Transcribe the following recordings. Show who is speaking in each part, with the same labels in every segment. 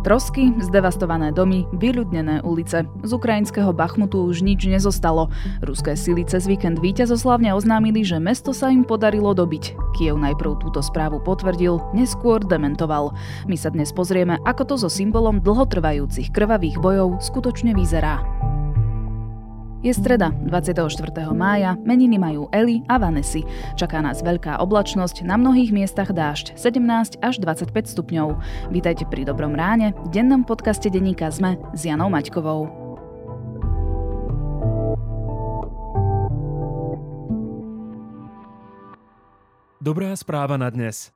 Speaker 1: Trosky, zdevastované domy, vyľudnené ulice. Z ukrajinského Bachmutu už nič nezostalo. Ruské sily cez víkend víťazoslavne oznámili, že mesto sa im podarilo dobiť. Kiev najprv túto správu potvrdil, neskôr dementoval. My sa dnes pozrieme, ako to so symbolom dlhotrvajúcich krvavých bojov skutočne vyzerá. Je streda, 24. mája, meniny majú Eli a Vanesy. Čaká nás veľká oblačnosť, na mnohých miestach dážď, 17 až 25 stupňov. Vítajte pri Dobrom ráne, v dennom podcaste denníka ZME s Janou Maťkovou.
Speaker 2: Dobrá správa na dnes.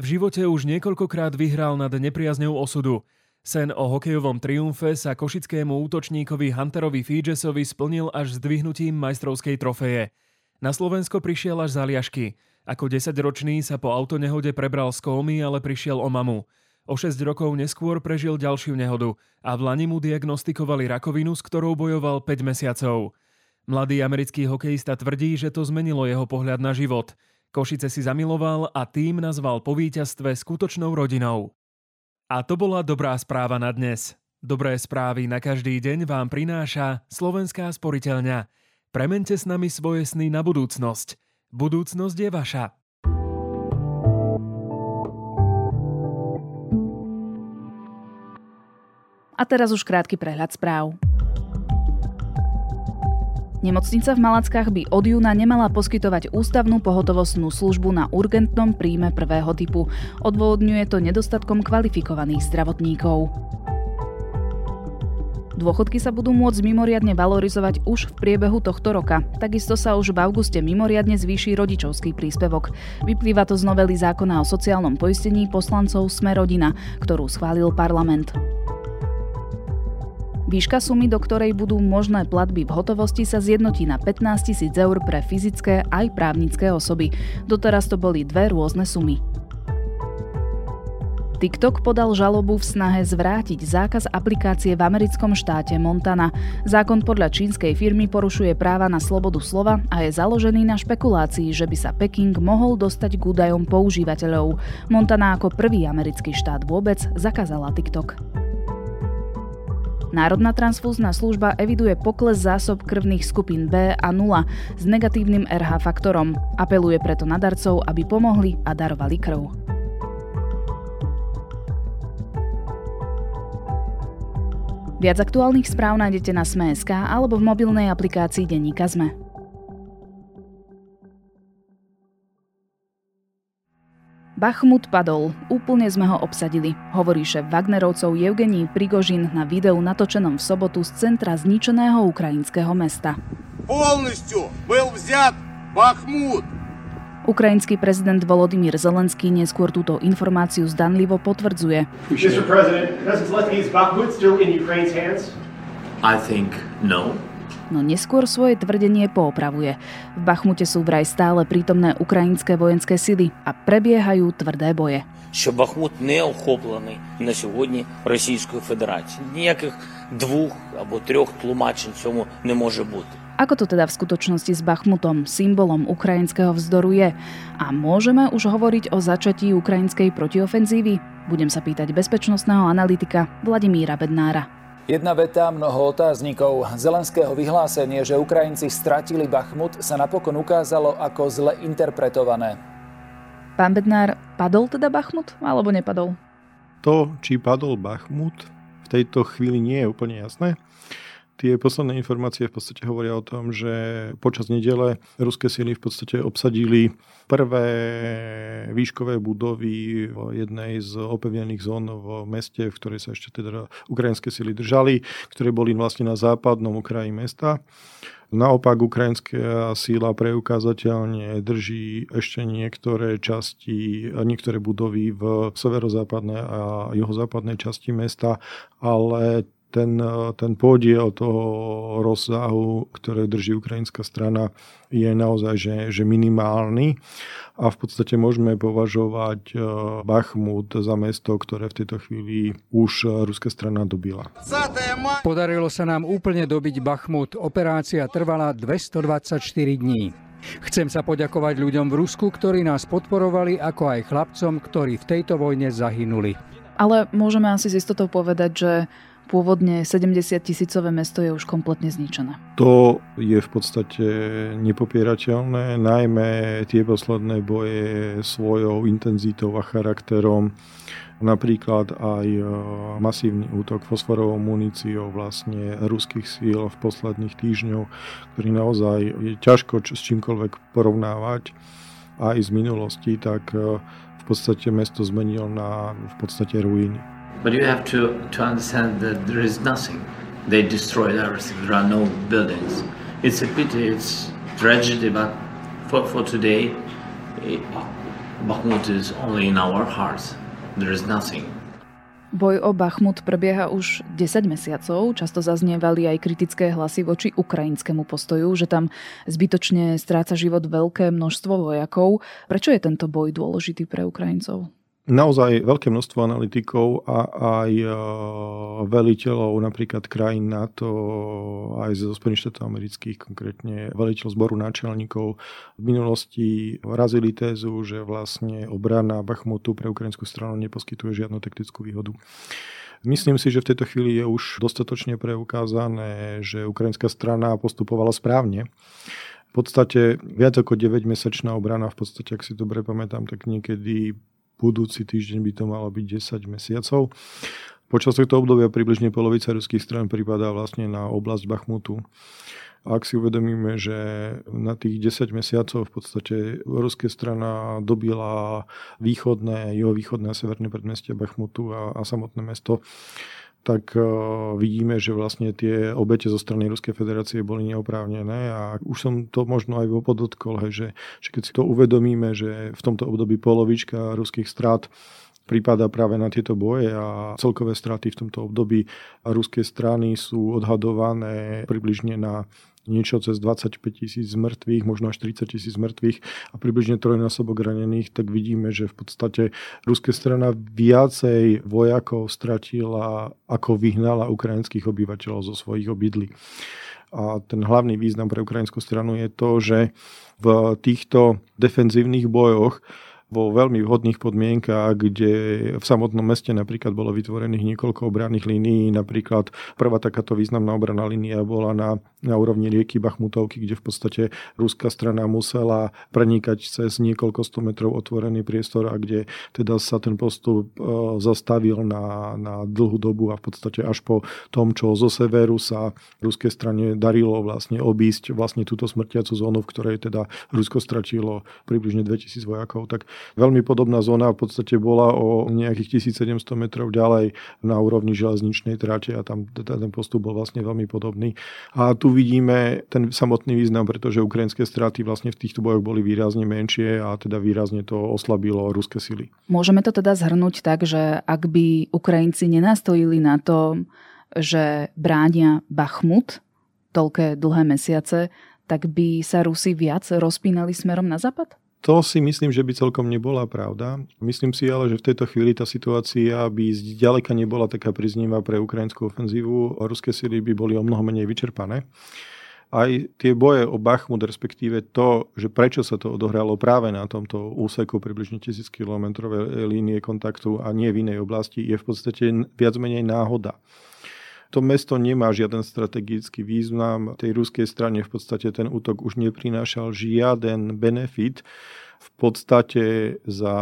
Speaker 2: V živote už niekoľkokrát vyhral nad nepriazňou osudu – Sen o hokejovom triumfe sa košickému útočníkovi Hunterovi Fidgesovi splnil až zdvihnutím majstrovskej trofeje. Na Slovensko prišiel až zaliašky. Ako 10-ročný sa po autonehode prebral z kómy, ale prišiel o mamu. O 6 rokov neskôr prežil ďalšiu nehodu a v Lani mu diagnostikovali rakovinu, s ktorou bojoval 5 mesiacov. Mladý americký hokejista tvrdí, že to zmenilo jeho pohľad na život. Košice si zamiloval a tým nazval po víťazstve skutočnou rodinou. A to bola dobrá správa na dnes. Dobré správy na každý deň vám prináša Slovenská sporiteľňa. Premente s nami svoje sny na budúcnosť. Budúcnosť je vaša.
Speaker 1: A teraz už krátky prehľad správ. Nemocnica v Malackách by od júna nemala poskytovať ústavnú pohotovostnú službu na urgentnom príjme prvého typu. Odôvodňuje to nedostatkom kvalifikovaných zdravotníkov. Dôchodky sa budú môcť mimoriadne valorizovať už v priebehu tohto roka. Takisto sa už v auguste mimoriadne zvýši rodičovský príspevok. Vyplýva to z novely zákona o sociálnom poistení poslancov Sme rodina, ktorú schválil parlament. Výška sumy, do ktorej budú možné platby v hotovosti, sa zjednotí na 15 tisíc eur pre fyzické aj právnické osoby. Doteraz to boli dve rôzne sumy. TikTok podal žalobu v snahe zvrátiť zákaz aplikácie v americkom štáte Montana. Zákon podľa čínskej firmy porušuje práva na slobodu slova a je založený na špekulácii, že by sa Peking mohol dostať k údajom používateľov. Montana ako prvý americký štát vôbec zakázala TikTok. Národná transfúzna služba eviduje pokles zásob krvných skupín B a 0 s negatívnym RH faktorom. Apeluje preto na darcov, aby pomohli a darovali krv. Viac aktuálnych správ nájdete na Sme.sk alebo v mobilnej aplikácii Denníka Sme. Bachmut padol, úplne sme ho obsadili, hovorí šéf Wagnerovcov Evgení Prigožin na videu natočenom v sobotu z centra zničeného ukrajinského mesta. Polnosťou bol vzat Bachmut. Ukrajinský prezident Volodymyr Zelenský neskôr túto informáciu zdanlivo potvrdzuje. Mr. President, does Zelensky's Bakhmut still in Ukraine's hands? I think no no neskôr svoje tvrdenie poopravuje. V Bachmute sú vraj stále prítomné ukrajinské vojenské sily a prebiehajú tvrdé boje. Що Бахмут не охоплений на сьогодні Російською Федерацією. Ніяких двох або трьох тлумачень цьому не може бути. Ako to teda v skutočnosti s Bachmutom, symbolom ukrajinského vzdoru je? A môžeme už hovoriť o začatí ukrajinskej protiofenzívy? Budem sa pýtať bezpečnostného analytika Vladimíra Bednára.
Speaker 3: Jedna veta, mnoho otáznikov. Zelenského vyhlásenie, že Ukrajinci stratili Bachmut, sa napokon ukázalo ako zle interpretované.
Speaker 1: Pán Bednár, padol teda Bachmut alebo nepadol?
Speaker 4: To, či padol Bachmut, v tejto chvíli nie je úplne jasné. Tie posledné informácie v podstate hovoria o tom, že počas nedele ruské síly v podstate obsadili prvé výškové budovy v jednej z opevnených zón v meste, v ktorej sa ešte teda ukrajinské síly držali, ktoré boli vlastne na západnom okraji mesta. Naopak ukrajinská síla preukázateľne drží ešte niektoré časti, niektoré budovy v severozápadnej a juhozápadnej časti mesta, ale ten, ten podiel toho rozsahu, ktoré drží ukrajinská strana, je naozaj že, že minimálny a v podstate môžeme považovať e, Bachmut za mesto, ktoré v tejto chvíli už ruská strana dobila.
Speaker 5: Podarilo sa nám úplne dobiť Bachmut. Operácia trvala 224 dní. Chcem sa poďakovať ľuďom v Rusku, ktorí nás podporovali, ako aj chlapcom, ktorí v tejto vojne zahynuli.
Speaker 1: Ale môžeme asi s istotou povedať, že pôvodne 70 tisícové mesto je už kompletne zničené.
Speaker 4: To je v podstate nepopierateľné, najmä tie posledné boje svojou intenzitou a charakterom napríklad aj e, masívny útok fosforovou muníciou vlastne ruských síl v posledných týždňoch, ktorý naozaj je ťažko s čímkoľvek porovnávať aj z minulosti, tak e, v podstate mesto zmenil na v podstate ruiny. But you have to, to understand that there is nothing.
Speaker 6: They destroyed everything. There are no buildings. It's a pity, it's tragedy, but for, for today, it, Bakhmut is only in our hearts. There is nothing.
Speaker 1: Boj o Bachmut prebieha už 10 mesiacov. Často zaznievali aj kritické hlasy voči ukrajinskému postoju, že tam zbytočne stráca život veľké množstvo vojakov. Prečo je tento boj dôležitý pre Ukrajincov?
Speaker 4: Naozaj veľké množstvo analytikov a aj e, veliteľov napríklad krajín NATO, aj zo Spojených štátov amerických, konkrétne veliteľ zboru náčelníkov v minulosti razili tézu, že vlastne obrana Bachmutu pre ukrajinskú stranu neposkytuje žiadnu taktickú výhodu. Myslím si, že v tejto chvíli je už dostatočne preukázané, že ukrajinská strana postupovala správne. V podstate viac ako 9-mesačná obrana, v podstate, ak si dobre pamätám, tak niekedy budúci týždeň by to malo byť 10 mesiacov. Počas tohto obdobia približne polovica ruských strán pripadá vlastne na oblasť Bachmutu. Ak si uvedomíme, že na tých 10 mesiacov v podstate ruská strana dobila východné, juhovýchodné a severné predmestie Bachmutu a, a samotné mesto, tak e, vidíme, že vlastne tie obete zo strany Ruskej federácie boli neoprávnené a už som to možno aj podotkol, hej, že, že keď si to uvedomíme, že v tomto období polovička ruských strát prípada práve na tieto boje a celkové straty v tomto období ruskej strany sú odhadované približne na niečo cez 25 tisíc mŕtvych, možno až 30 tisíc mŕtvych a približne trojnásobok ranených, tak vidíme, že v podstate ruská strana viacej vojakov stratila, ako vyhnala ukrajinských obyvateľov zo svojich obydlí. A ten hlavný význam pre ukrajinskú stranu je to, že v týchto defenzívnych bojoch vo veľmi vhodných podmienkach, kde v samotnom meste napríklad bolo vytvorených niekoľko obranných línií. Napríklad prvá takáto významná obranná línia bola na, na úrovni rieky Bachmutovky, kde v podstate ruská strana musela prenikať cez niekoľko sto metrov otvorený priestor a kde teda sa ten postup e, zastavil na, na dlhú dobu a v podstate až po tom, čo zo severu sa ruskej strane darilo vlastne obísť vlastne túto smrtiacu zónu, v ktorej teda Rusko stratilo približne 2000 vojakov, tak Veľmi podobná zóna v podstate bola o nejakých 1700 metrov ďalej na úrovni železničnej trate a tam ten postup bol vlastne veľmi podobný. A tu vidíme ten samotný význam, pretože ukrajinské straty vlastne v týchto bojoch boli výrazne menšie a teda výrazne to oslabilo ruské sily.
Speaker 1: Môžeme to teda zhrnúť tak, že ak by Ukrajinci nenastojili na to, že bránia Bachmut toľké dlhé mesiace, tak by sa Rusi viac rozpínali smerom na západ?
Speaker 4: To si myslím, že by celkom nebola pravda. Myslím si ale, že v tejto chvíli tá situácia by zďaleka nebola taká priznivá pre ukrajinskú ofenzívu. Ruské síly by boli o mnoho menej vyčerpané. Aj tie boje o Bachmut, respektíve to, že prečo sa to odohralo práve na tomto úseku približne 1000 km línie kontaktu a nie v inej oblasti, je v podstate viac menej náhoda. To mesto nemá žiaden strategický význam. Tej ruskej strane v podstate ten útok už neprinášal žiaden benefit. V podstate za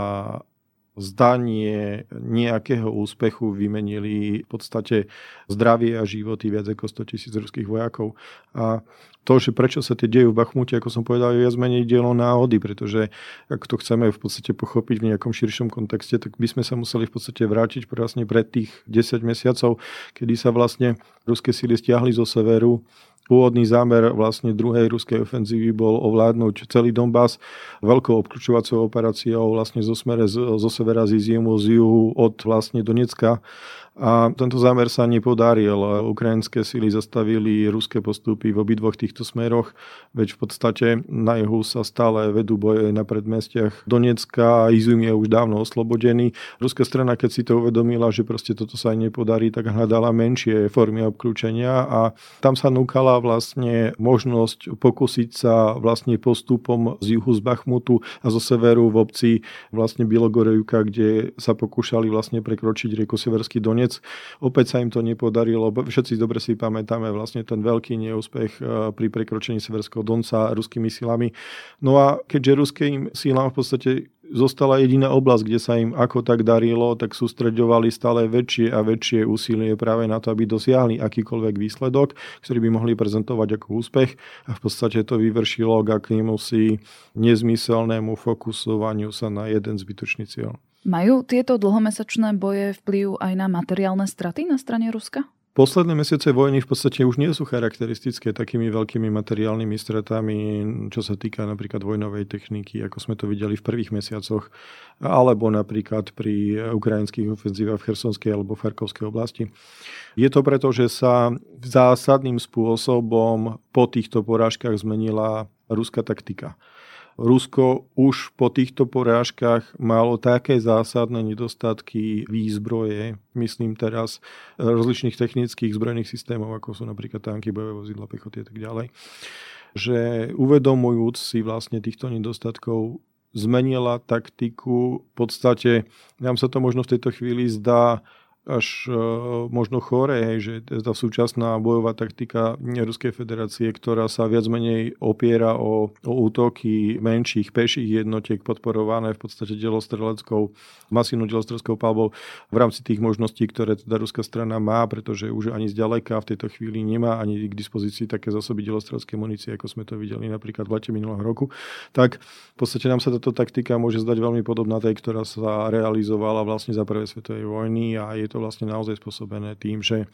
Speaker 4: zdanie nejakého úspechu vymenili v podstate zdravie a životy viac ako 100 tisíc ruských vojakov. A to, že prečo sa tie dejú v Bachmute, ako som povedal, je viac menej dielo náhody, pretože ak to chceme v podstate pochopiť v nejakom širšom kontexte, tak by sme sa museli v podstate vrátiť vlastne pred tých 10 mesiacov, kedy sa vlastne ruské síly stiahli zo severu Pôvodný zámer vlastne druhej ruskej ofenzívy bol ovládnuť celý Donbass veľkou obklúčovacou operáciou vlastne zo, smere, zo severa z Iziemu, z juhu od vlastne Donecka a tento zámer sa nepodaril. Ukrajinské sily zastavili ruské postupy v obidvoch týchto smeroch, veď v podstate na juhu sa stále vedú boje na predmestiach Donecka a Izum je už dávno oslobodený. Ruská strana, keď si to uvedomila, že proste toto sa aj nepodarí, tak hľadala menšie formy obklúčenia a tam sa núkala bola vlastne možnosť pokúsiť sa vlastne postupom z juhu z Bachmutu a zo severu v obci vlastne Bilogorejka, kde sa pokúšali vlastne prekročiť rieku Severský Donec. Opäť sa im to nepodarilo. Všetci dobre si pamätáme vlastne ten veľký neúspech e, pri prekročení Severského Donca ruskými silami. No a keďže ruským silám v podstate zostala jediná oblasť, kde sa im ako tak darilo, tak sústreďovali stále väčšie a väčšie úsilie práve na to, aby dosiahli akýkoľvek výsledok, ktorý by mohli prezentovať ako úspech a v podstate to vyvršilo k si nezmyselnému fokusovaniu sa na jeden zbytočný cieľ.
Speaker 1: Majú tieto dlhomesačné boje vplyv aj na materiálne straty na strane Ruska?
Speaker 4: Posledné mesiace vojny v podstate už nie sú charakteristické takými veľkými materiálnymi stratami, čo sa týka napríklad vojnovej techniky, ako sme to videli v prvých mesiacoch, alebo napríklad pri ukrajinských ofenzívach v Chersonskej alebo v Charkovskej oblasti. Je to preto, že sa zásadným spôsobom po týchto porážkach zmenila ruská taktika. Rusko už po týchto porážkach malo také zásadné nedostatky výzbroje, myslím teraz rozličných technických zbrojných systémov, ako sú napríklad tanky, bojové vozidla, pechoty a tak ďalej, že uvedomujúc si vlastne týchto nedostatkov zmenila taktiku. V podstate nám sa to možno v tejto chvíli zdá až e, možno chore, hej, že tá súčasná bojová taktika Ruskej federácie, ktorá sa viac menej opiera o, o útoky menších peších jednotiek podporované v podstate delostreleckou, masívnou delostreleckou palbou v rámci tých možností, ktoré teda ruská strana má, pretože už ani zďaleka v tejto chvíli nemá ani k dispozícii také zásoby delostreleckej munície, ako sme to videli napríklad v lete minulého roku, tak v podstate nám sa táto taktika môže zdať veľmi podobná tej, ktorá sa realizovala vlastne za prvej svetovej vojny a je to to vlastne naozaj spôsobené tým, že,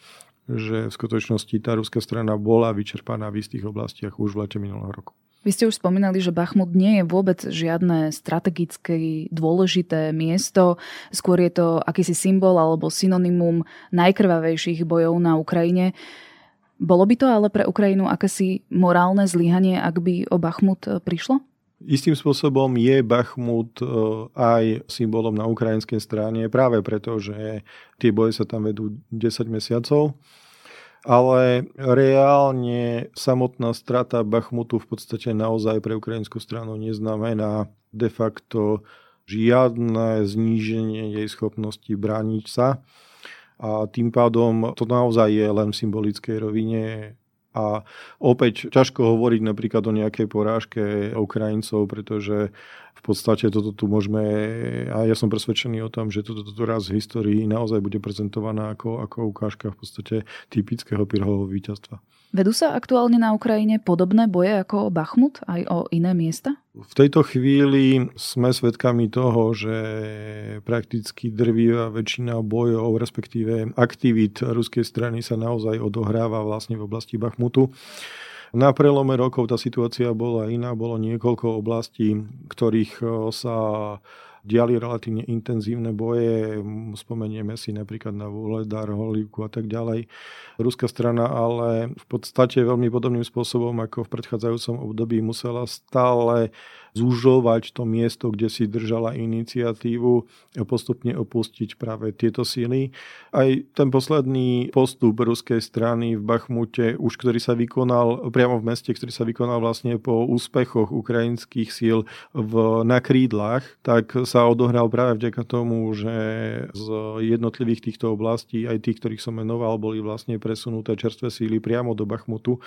Speaker 4: že v skutočnosti tá ruská strana bola vyčerpaná v istých oblastiach už v lete minulého roku.
Speaker 1: Vy ste už spomínali, že Bachmut nie je vôbec žiadne strategické dôležité miesto, skôr je to akýsi symbol alebo synonymum najkrvavejších bojov na Ukrajine. Bolo by to ale pre Ukrajinu akési morálne zlyhanie, ak by o Bachmut prišlo?
Speaker 4: Istým spôsobom je Bachmut e, aj symbolom na ukrajinskej strane, práve preto, že tie boje sa tam vedú 10 mesiacov. Ale reálne samotná strata Bachmutu v podstate naozaj pre ukrajinskú stranu neznamená de facto žiadne zníženie jej schopnosti brániť sa. A tým pádom to naozaj je len v symbolickej rovine a opäť ťažko hovoriť napríklad o nejakej porážke Ukrajincov, pretože v podstate toto tu môžeme, a ja som presvedčený o tom, že toto, toto raz v histórii naozaj bude prezentovaná ako, ako ukážka v podstate typického pirhového víťazstva.
Speaker 1: Vedú sa aktuálne na Ukrajine podobné boje ako o Bachmut, aj o iné miesta?
Speaker 4: V tejto chvíli sme svedkami toho, že prakticky drvivá väčšina bojov, respektíve aktivít ruskej strany sa naozaj odohráva vlastne v oblasti Bachmutu. Na prelome rokov tá situácia bola iná, bolo niekoľko oblastí, ktorých sa diali relatívne intenzívne boje, spomenieme si napríklad na Vuhledar, Holivku a tak ďalej. Ruská strana ale v podstate veľmi podobným spôsobom ako v predchádzajúcom období musela stále zúžovať to miesto, kde si držala iniciatívu postupne opustiť práve tieto síly. Aj ten posledný postup ruskej strany v Bachmute, už ktorý sa vykonal priamo v meste, ktorý sa vykonal vlastne po úspechoch ukrajinských síl v, na krídlach, tak sa odohral práve vďaka tomu, že z jednotlivých týchto oblastí, aj tých, ktorých som menoval, boli vlastne presunuté čerstvé síly priamo do Bachmutu.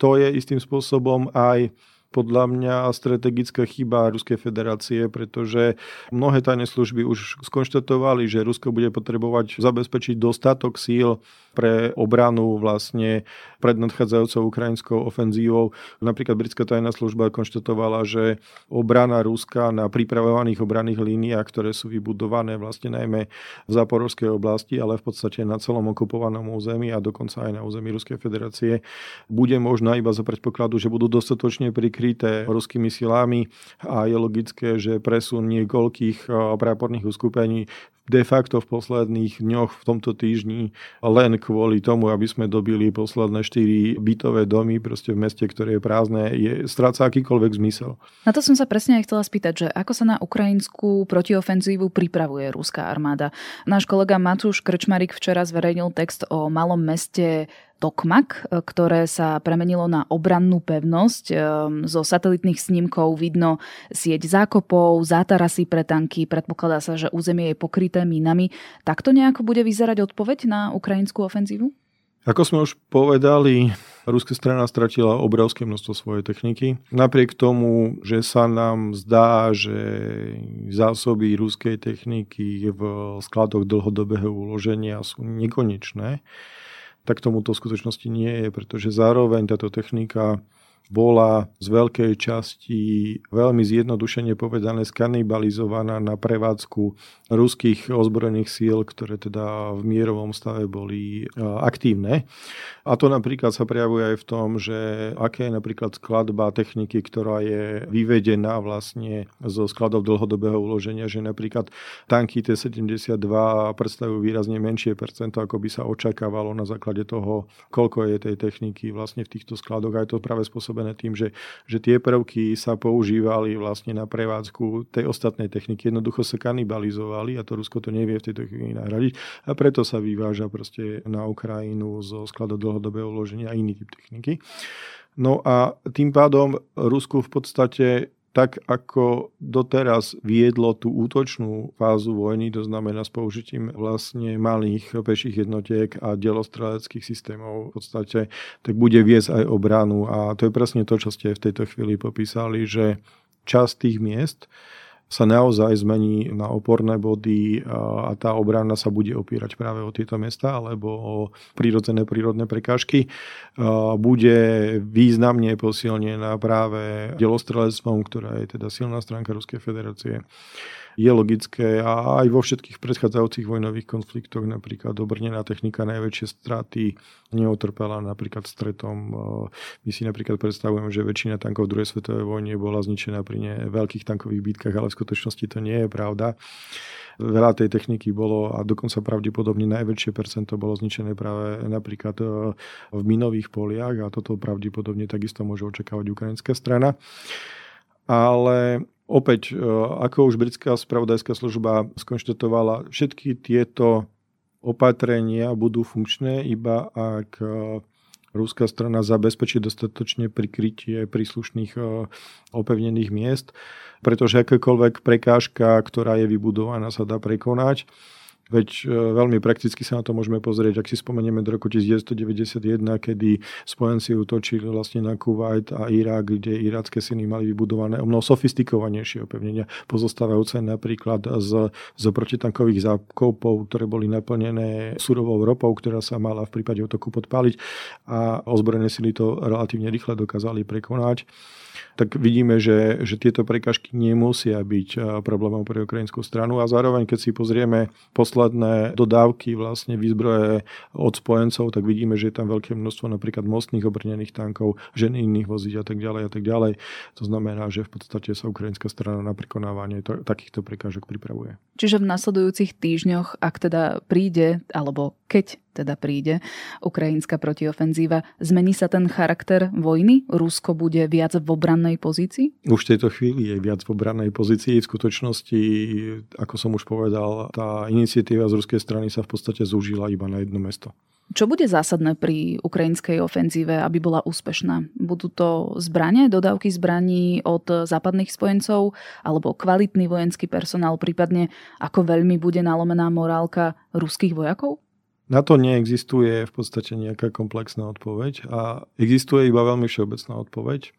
Speaker 4: To je istým spôsobom aj podľa mňa strategická chyba Ruskej federácie, pretože mnohé tajné služby už skonštatovali, že Rusko bude potrebovať zabezpečiť dostatok síl pre obranu vlastne pred nadchádzajúcou ukrajinskou ofenzívou. Napríklad britská tajná služba konštatovala, že obrana Ruska na pripravovaných obranných líniách, ktoré sú vybudované vlastne najmä v Záporovskej oblasti, ale v podstate na celom okupovanom území a dokonca aj na území Ruskej federácie, bude možná iba za predpokladu, že budú dostatočne prikryté ruskými silami a je logické, že presun niekoľkých práporných uskupení de facto v posledných dňoch v tomto týždni len kvôli tomu, aby sme dobili posledné štyri bytové domy proste v meste, ktoré je prázdne, je, stráca akýkoľvek zmysel.
Speaker 1: Na to som sa presne aj chcela spýtať, že ako sa na ukrajinskú protiofenzívu pripravuje ruská armáda. Náš kolega Matúš Krčmarik včera zverejnil text o malom meste Tokmak, ktoré sa premenilo na obrannú pevnosť. Ehm, zo satelitných snímkov vidno sieť zákopov, zátarasy pre tanky, predpokladá sa, že územie je pokryté mínami. Takto nejako bude vyzerať odpoveď na ukrajinskú ofenzívu?
Speaker 4: Ako sme už povedali, ruská strana stratila obrovské množstvo svojej techniky. Napriek tomu, že sa nám zdá, že zásoby ruskej techniky v skladoch dlhodobého uloženia sú nekonečné, tak tomu to v skutočnosti nie je, pretože zároveň táto technika bola z veľkej časti veľmi zjednodušene povedané skanibalizovaná na prevádzku ruských ozbrojených síl, ktoré teda v mierovom stave boli e, aktívne. A to napríklad sa prejavuje aj v tom, že aké je napríklad skladba techniky, ktorá je vyvedená vlastne zo skladov dlhodobého uloženia, že napríklad tanky T-72 predstavujú výrazne menšie percento, ako by sa očakávalo na základe toho, koľko je tej techniky vlastne v týchto skladoch. A to práve spôsobené tým, že, že tie prvky sa používali vlastne na prevádzku tej ostatnej techniky. Jednoducho sa kanibalizovali a to Rusko to nevie v tejto chvíli nahradiť a preto sa vyváža proste na Ukrajinu zo skladov dlhodobého uloženia iný typ techniky. No a tým pádom Rusku v podstate tak ako doteraz viedlo tú útočnú fázu vojny, to znamená s použitím vlastne malých peších jednotiek a delostreleckých systémov v podstate, tak bude viesť aj obranu. A to je presne to, čo ste v tejto chvíli popísali, že časť tých miest, sa naozaj zmení na oporné body a tá obrana sa bude opírať práve o tieto mesta alebo o prírodzené prírodné prekážky. Bude významne posilnená práve delostrelectvom, ktorá je teda silná stránka Ruskej federácie je logické a aj vo všetkých predchádzajúcich vojnových konfliktoch napríklad obrnená technika najväčšie straty neotrpela napríklad stretom. My si napríklad predstavujeme, že väčšina tankov v druhej svetovej vojne bola zničená pri ne veľkých tankových bitkách, ale v skutočnosti to nie je pravda. Veľa tej techniky bolo a dokonca pravdepodobne najväčšie percento bolo zničené práve napríklad e, v minových poliach a toto pravdepodobne takisto môže očakávať ukrajinská strana. Ale Opäť, e, ako už britská spravodajská služba skonštatovala, všetky tieto opatrenia budú funkčné iba ak e, ruská strana zabezpečí dostatočne prikrytie príslušných e, opevnených miest, pretože akákoľvek prekážka, ktorá je vybudovaná, sa dá prekonať. Veď e, veľmi prakticky sa na to môžeme pozrieť, ak si spomenieme do roku 1991, kedy spojenci útočili vlastne na Kuwait a Irak, kde irácké syny mali vybudované o mnoho sofistikovanejšie opevnenia, pozostávajúce napríklad z, z protitankových zákopov, ktoré boli naplnené surovou ropou, ktorá sa mala v prípade útoku podpáliť a ozbrojené sily to relatívne rýchle dokázali prekonať tak vidíme, že, že tieto prekažky nemusia byť eh, problémom pre ukrajinskú stranu a zároveň, keď si pozrieme posledné dodávky vlastne výzbroje od spojencov, tak vidíme, že je tam veľké množstvo napríklad mostných obrnených tankov, žen iných voziť a tak ďalej a tak ďalej. To znamená, že v podstate sa ukrajinská strana na prekonávanie to, takýchto prekážok pripravuje.
Speaker 1: Čiže v nasledujúcich týždňoch, ak teda príde, alebo keď teda príde ukrajinská protiofenzíva, zmení sa ten charakter vojny? Rusko bude viac v obrannej pozícii?
Speaker 4: Už v tejto chvíli je viac v obrannej pozícii. V skutočnosti, ako som už povedal, tá iniciatíva z ruskej strany sa v podstate zúžila iba na jedno mesto.
Speaker 1: Čo bude zásadné pri ukrajinskej ofenzíve, aby bola úspešná? Budú to zbranie, dodávky zbraní od západných spojencov alebo kvalitný vojenský personál, prípadne ako veľmi bude nalomená morálka ruských vojakov?
Speaker 4: Na to neexistuje v podstate nejaká komplexná odpoveď a existuje iba veľmi všeobecná odpoveď.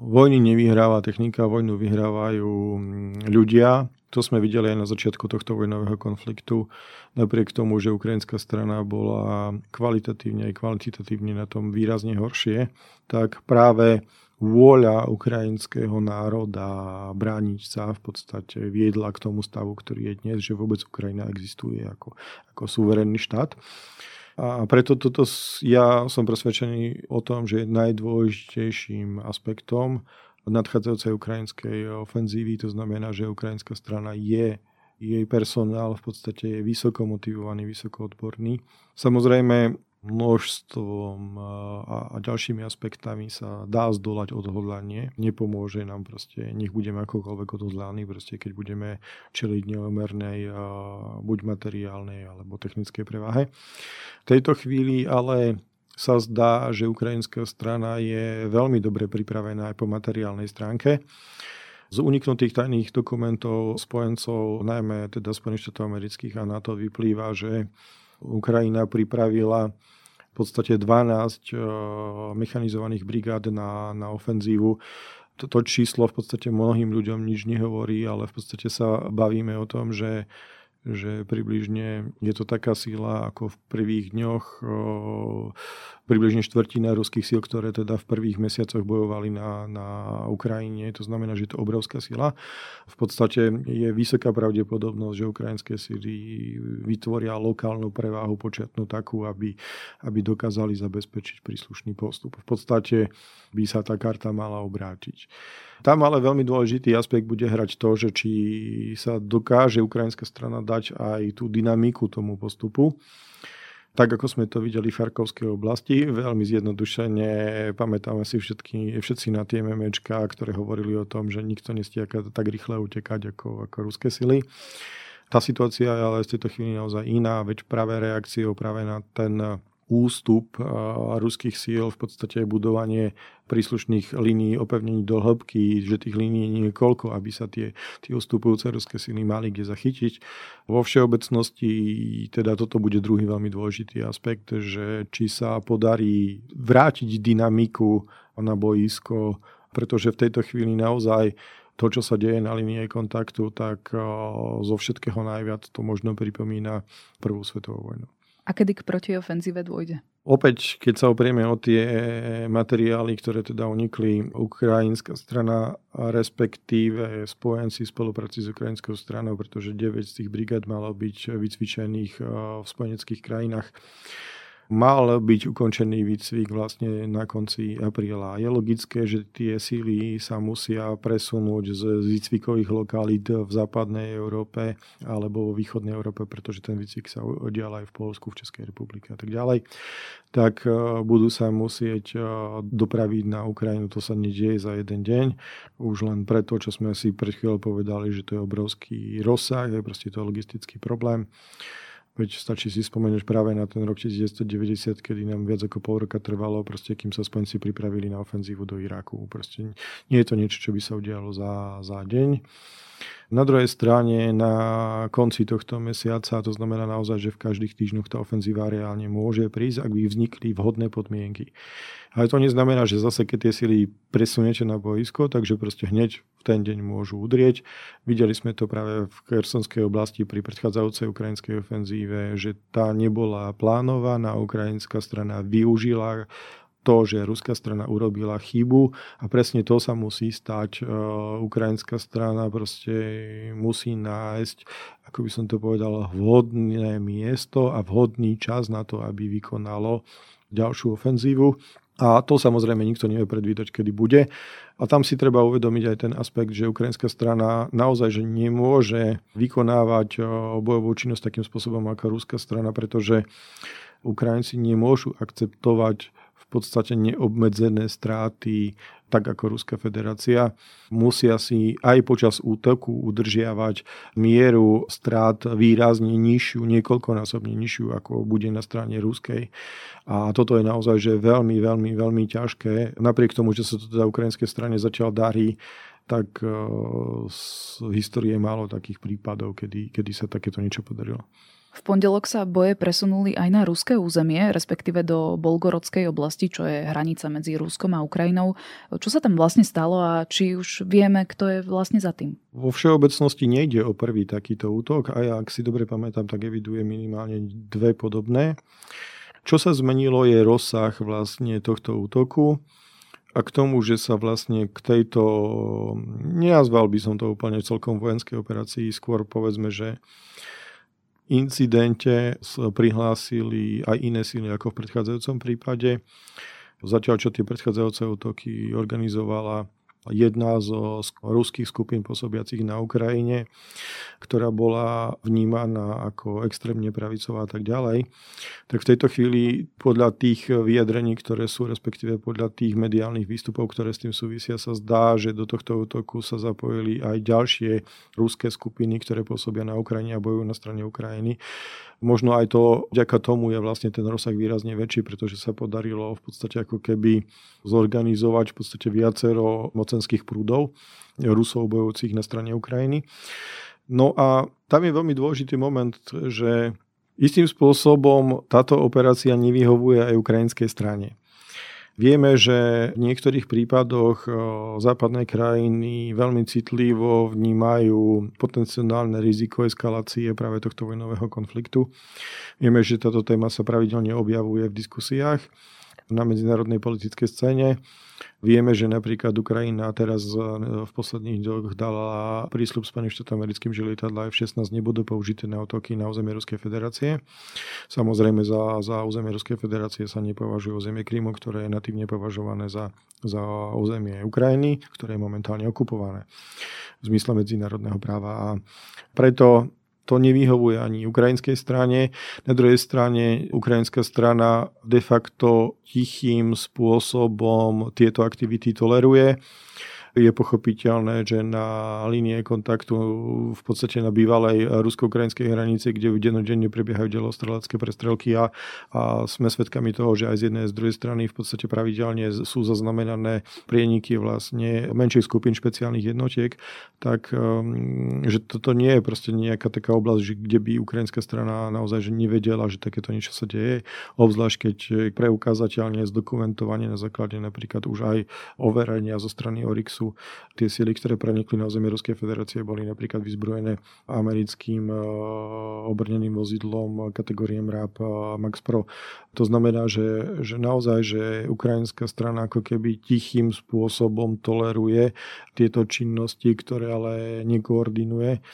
Speaker 4: Vojny nevyhráva technika, vojnu vyhrávajú mm, ľudia. To sme videli aj na začiatku tohto vojnového konfliktu. Napriek tomu, že ukrajinská strana bola kvalitatívne aj kvantitatívne na tom výrazne horšie, tak práve vôľa ukrajinského národa brániť sa v podstate viedla k tomu stavu, ktorý je dnes, že vôbec Ukrajina existuje ako, ako suverénny štát. A preto toto ja som presvedčený o tom, že najdôležitejším aspektom nadchádzajúcej ukrajinskej ofenzívy, to znamená, že ukrajinská strana je jej personál v podstate je vysoko motivovaný, vysoko odborný. Samozrejme, množstvom a, a ďalšími aspektami sa dá zdolať odhodlanie. Nepomôže nám proste, nech budeme akokoľvek odhodlaní, proste keď budeme čeliť neomernej buď materiálnej alebo technickej prevahe. V tejto chvíli ale sa zdá, že ukrajinská strana je veľmi dobre pripravená aj po materiálnej stránke. Z uniknutých tajných dokumentov spojencov, najmä teda Spojených štátov amerických a NATO vyplýva, že Ukrajina pripravila v podstate 12 eh, mechanizovaných brigád na, na ofenzívu. Toto číslo v podstate mnohým ľuďom nič nehovorí, ale v podstate sa bavíme o tom, že že približne je to taká síla ako v prvých dňoch približne štvrtina ruských síl, ktoré teda v prvých mesiacoch bojovali na, na Ukrajine. To znamená, že je to obrovská sila. V podstate je vysoká pravdepodobnosť, že ukrajinské síly vytvoria lokálnu preváhu počiatnú takú, aby, aby dokázali zabezpečiť príslušný postup. V podstate by sa tá karta mala obrátiť. Tam ale veľmi dôležitý aspekt bude hrať to, že či sa dokáže ukrajinská strana dať aj tú dynamiku tomu postupu. Tak ako sme to videli v Charkovskej oblasti, veľmi zjednodušene pamätáme si všetky, všetci na tie memečka, ktoré hovorili o tom, že nikto nestiaka tak rýchle utekať ako, ako ruské sily. Tá situácia je ale v tejto chvíli naozaj iná, veď práve reakciou práve na ten ústup ruských síl, v podstate budovanie príslušných línií opevnení do hĺbky, že tých línií je koľko, aby sa tie, tie ustupujúce ruské síly mali kde zachytiť. Vo všeobecnosti teda toto bude druhý veľmi dôležitý aspekt, že či sa podarí vrátiť dynamiku na boisko, pretože v tejto chvíli naozaj to, čo sa deje na linii kontaktu, tak zo všetkého najviac to možno pripomína Prvú svetovú vojnu.
Speaker 1: A kedy k protiofenzíve dôjde?
Speaker 4: Opäť, keď sa oprieme o tie materiály, ktoré teda unikli, ukrajinská strana, respektíve spojenci v spolupráci s ukrajinskou stranou, pretože 9 z tých brigad malo byť vycvičených eh, v spojeneckých krajinách, mal byť ukončený výcvik vlastne na konci apríla. Je logické, že tie síly sa musia presunúť z výcvikových lokalít v západnej Európe alebo vo východnej Európe, pretože ten výcvik sa udial aj v Polsku, v Českej republike a tak ďalej. Tak e, budú sa musieť e, dopraviť na Ukrajinu. To sa nedieje za jeden deň. Už len preto, čo sme si pred chvíľou povedali, že to je obrovský rozsah, je proste to logistický problém. Veď stačí si spomenúť práve na ten rok 1990, kedy nám viac ako pol roka trvalo, proste, kým sa spojenci pripravili na ofenzívu do Iraku. Proste nie je to niečo, čo by sa udialo za, za deň. Na druhej strane na konci tohto mesiaca, to znamená naozaj, že v každých týždňoch tá ofenzíva reálne môže prísť, ak by vznikli vhodné podmienky. Ale to neznamená, že zase keď tie sily presuniete na boisko, takže proste hneď v ten deň môžu udrieť. Videli sme to práve v Kersonskej oblasti pri predchádzajúcej ukrajinskej ofenzíve, že tá nebola plánovaná, ukrajinská strana využila to, že ruská strana urobila chybu a presne to sa musí stať. E, ukrajinská strana proste musí nájsť, ako by som to povedal, vhodné miesto a vhodný čas na to, aby vykonalo ďalšiu ofenzívu. A to samozrejme nikto nevie predvídať, kedy bude. A tam si treba uvedomiť aj ten aspekt, že ukrajinská strana naozaj že nemôže vykonávať e, bojovú činnosť takým spôsobom ako ruská strana, pretože Ukrajinci nemôžu akceptovať podstate neobmedzené stráty, tak ako Ruská federácia. Musia si aj počas útoku udržiavať mieru strát výrazne nižšiu, niekoľkonásobne nižšiu, ako bude na strane ruskej. A toto je naozaj že veľmi, veľmi, veľmi ťažké. Napriek tomu, že sa to teda ukrajinskej strane zatiaľ darí, tak eh, z histórie málo takých prípadov, kedy, kedy sa takéto niečo podarilo.
Speaker 1: V pondelok sa boje presunuli aj na ruské územie, respektíve do Bolgorodskej oblasti, čo je hranica medzi Ruskom a Ukrajinou. Čo sa tam vlastne stalo a či už vieme, kto je vlastne za tým?
Speaker 4: Vo všeobecnosti nejde o prvý takýto útok a ja, ak si dobre pamätám, tak eviduje minimálne dve podobné. Čo sa zmenilo je rozsah vlastne tohto útoku a k tomu, že sa vlastne k tejto, nenazval by som to úplne celkom vojenskej operácii, skôr povedzme, že incidente prihlásili aj iné síly ako v predchádzajúcom prípade. Zatiaľ, čo tie predchádzajúce útoky organizovala jedna zo ruských skupín pôsobiacich na Ukrajine, ktorá bola vnímaná ako extrémne pravicová a tak ďalej. Tak v tejto chvíli podľa tých vyjadrení, ktoré sú, respektíve podľa tých mediálnych výstupov, ktoré s tým súvisia, sa zdá, že do tohto útoku sa zapojili aj ďalšie ruské skupiny, ktoré pôsobia na Ukrajine a bojujú na strane Ukrajiny. Možno aj to, vďaka tomu je vlastne ten rozsah výrazne väčší, pretože sa podarilo v podstate ako keby zorganizovať v podstate viacero mocenských prúdov Rusov bojujúcich na strane Ukrajiny. No a tam je veľmi dôležitý moment, že istým spôsobom táto operácia nevyhovuje aj ukrajinskej strane. Vieme, že v niektorých prípadoch západné krajiny veľmi citlivo vnímajú potenciálne riziko eskalácie práve tohto vojnového konfliktu. Vieme, že táto téma sa pravidelne objavuje v diskusiách na medzinárodnej politickej scéne. Vieme, že napríklad Ukrajina teraz e, v posledných dňoch dala prísľub Spojených štátov americkým, že lietadla F-16 nebudú použité na otoky na územie Ruskej federácie. Samozrejme za, za územie Ruskej federácie sa nepovažuje územie Krymu, ktoré je natívne považované za, za územie Ukrajiny, ktoré je momentálne okupované v zmysle medzinárodného práva. A preto to nevyhovuje ani ukrajinskej strane. Na druhej strane ukrajinská strana de facto tichým spôsobom tieto aktivity toleruje je pochopiteľné, že na línie kontaktu v podstate na bývalej rusko-ukrajinskej hranici, kde dennodenne prebiehajú delostrelecké prestrelky a, a sme svedkami toho, že aj z jednej a z druhej strany v podstate pravidelne sú zaznamenané prieniky vlastne menších skupín špeciálnych jednotiek, tak um, že toto nie je proste nejaká taká oblasť, kde by ukrajinská strana naozaj že nevedela, že takéto niečo sa deje, obzvlášť keď preukázateľne zdokumentovanie na základe napríklad už aj overenia zo strany Orixu sú tie sily, ktoré prenikli na územie Ruskej federácie, boli napríklad vyzbrojené americkým e, obrneným vozidlom kategórie MRAP Max Pro. To znamená, že, že naozaj, že ukrajinská strana ako keby tichým spôsobom toleruje tieto činnosti, ktoré ale nekoordinuje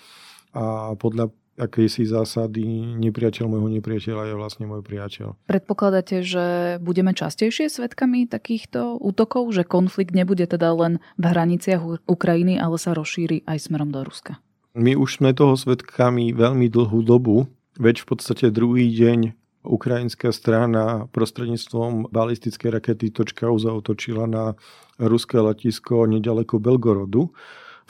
Speaker 4: a podľa akejsi zásady nepriateľ môjho nepriateľa je vlastne môj priateľ.
Speaker 1: Predpokladáte, že budeme častejšie svetkami takýchto útokov, že konflikt nebude teda len v hraniciach Ukrajiny, ale sa rozšíri aj smerom do Ruska?
Speaker 4: My už sme toho svetkami veľmi dlhú dobu, veď v podstate druhý deň ukrajinská strana prostredníctvom balistickej rakety Točkau zautočila na ruské letisko nedaleko Belgorodu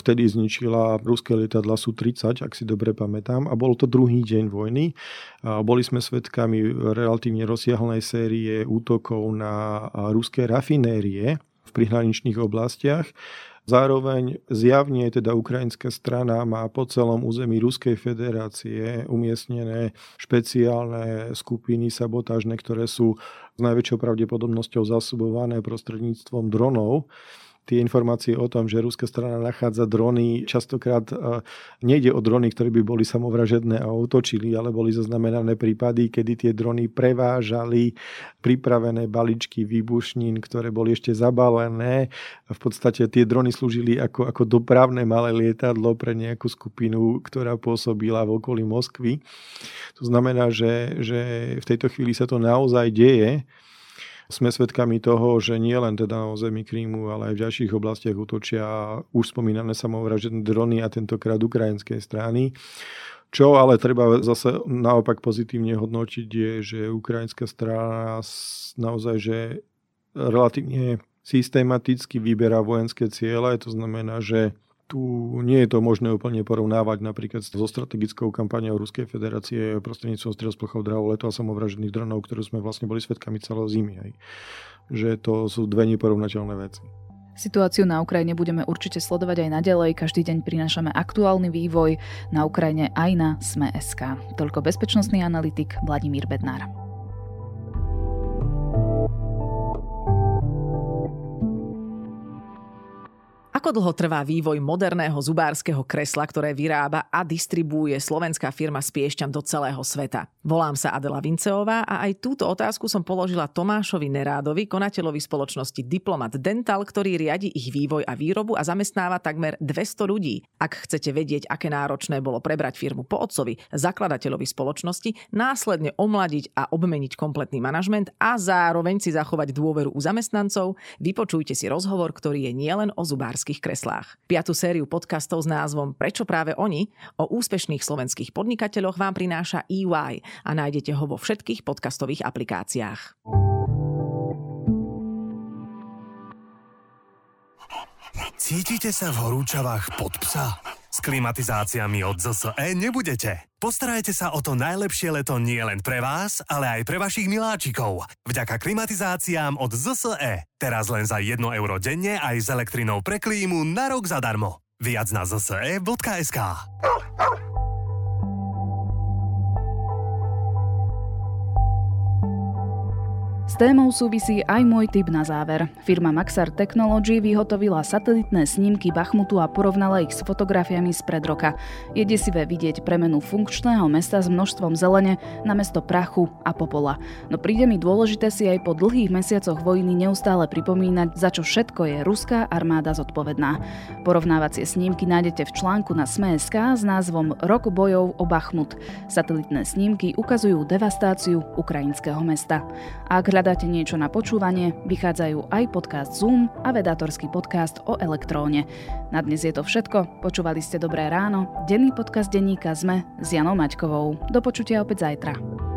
Speaker 4: vtedy zničila ruské lietadla Su-30, ak si dobre pamätám, a bol to druhý deň vojny. Boli sme svedkami relatívne rozsiahlnej série útokov na ruské rafinérie v prihraničných oblastiach. Zároveň zjavne teda ukrajinská strana má po celom území Ruskej federácie umiestnené špeciálne skupiny sabotážne, ktoré sú s najväčšou pravdepodobnosťou zasobované prostredníctvom dronov tie informácie o tom, že ruská strana nachádza drony, častokrát e, nejde o drony, ktoré by boli samovražedné a otočili, ale boli zaznamenané prípady, kedy tie drony prevážali pripravené baličky výbušnín, ktoré boli ešte zabalené. V podstate tie drony slúžili ako, ako dopravné malé lietadlo pre nejakú skupinu, ktorá pôsobila v okolí Moskvy. To znamená, že, že v tejto chvíli sa to naozaj deje sme svedkami toho, že nie len teda na zemi Krímu, ale aj v ďalších oblastiach útočia už spomínané samovražedné drony a tentokrát ukrajinskej strany. Čo ale treba zase naopak pozitívne hodnotiť je, že ukrajinská strana naozaj že relatívne systematicky vyberá vojenské ciele, to znamená, že tu nie je to možné úplne porovnávať napríklad so strategickou kampaniou Ruskej federácie prostredníctvom strel z plochov leto a samovražených dronov, ktorú sme vlastne boli svetkami celého zimy. Hej. Že to sú dve neporovnateľné veci.
Speaker 1: Situáciu na Ukrajine budeme určite sledovať aj naďalej. Každý deň prinášame aktuálny vývoj na Ukrajine aj na Sme.sk. Toľko bezpečnostný analytik Vladimír Bednár.
Speaker 7: Ako dlho trvá vývoj moderného zubárskeho kresla, ktoré vyrába a distribuuje slovenská firma s piešťam do celého sveta? Volám sa Adela Vinceová a aj túto otázku som položila Tomášovi Nerádovi, konateľovi spoločnosti Diplomat Dental, ktorý riadi ich vývoj a výrobu a zamestnáva takmer 200 ľudí. Ak chcete vedieť, aké náročné bolo prebrať firmu po otcovi, zakladateľovi spoločnosti, následne omladiť a obmeniť kompletný manažment a zároveň si zachovať dôveru u zamestnancov, vypočujte si rozhovor, ktorý je nielen o zubárskych slovenských kreslách. Piatú sériu podcastov s názvom Prečo práve oni o úspešných slovenských podnikateľoch vám prináša EY a nájdete ho vo všetkých podcastových aplikáciách.
Speaker 8: Cítite sa v horúčavách pod psa? S klimatizáciami od ZSE nebudete. Postarajte sa o to najlepšie leto nie len pre vás, ale aj pre vašich miláčikov. Vďaka klimatizáciám od ZSE. Teraz len za 1 euro denne aj s elektrinou pre klímu na rok zadarmo. Viac na zse.sk.
Speaker 1: témou súvisí aj môj tip na záver. Firma Maxar Technology vyhotovila satelitné snímky Bachmutu a porovnala ich s fotografiami z pred roka. Je desivé vidieť premenu funkčného mesta s množstvom zelene na mesto prachu a popola. No príde mi dôležité si aj po dlhých mesiacoch vojny neustále pripomínať, za čo všetko je ruská armáda zodpovedná. Porovnávacie snímky nájdete v článku na Sme.sk s názvom Rok bojov o Bachmut. Satelitné snímky ukazujú devastáciu ukrajinského mesta. Ak hľadáte niečo na počúvanie, vychádzajú aj podcast Zoom a vedátorský podcast o elektróne. Na dnes je to všetko. Počúvali ste Dobré ráno, denný podcast denníka ZME s Janou Maťkovou. Do počutia opäť zajtra.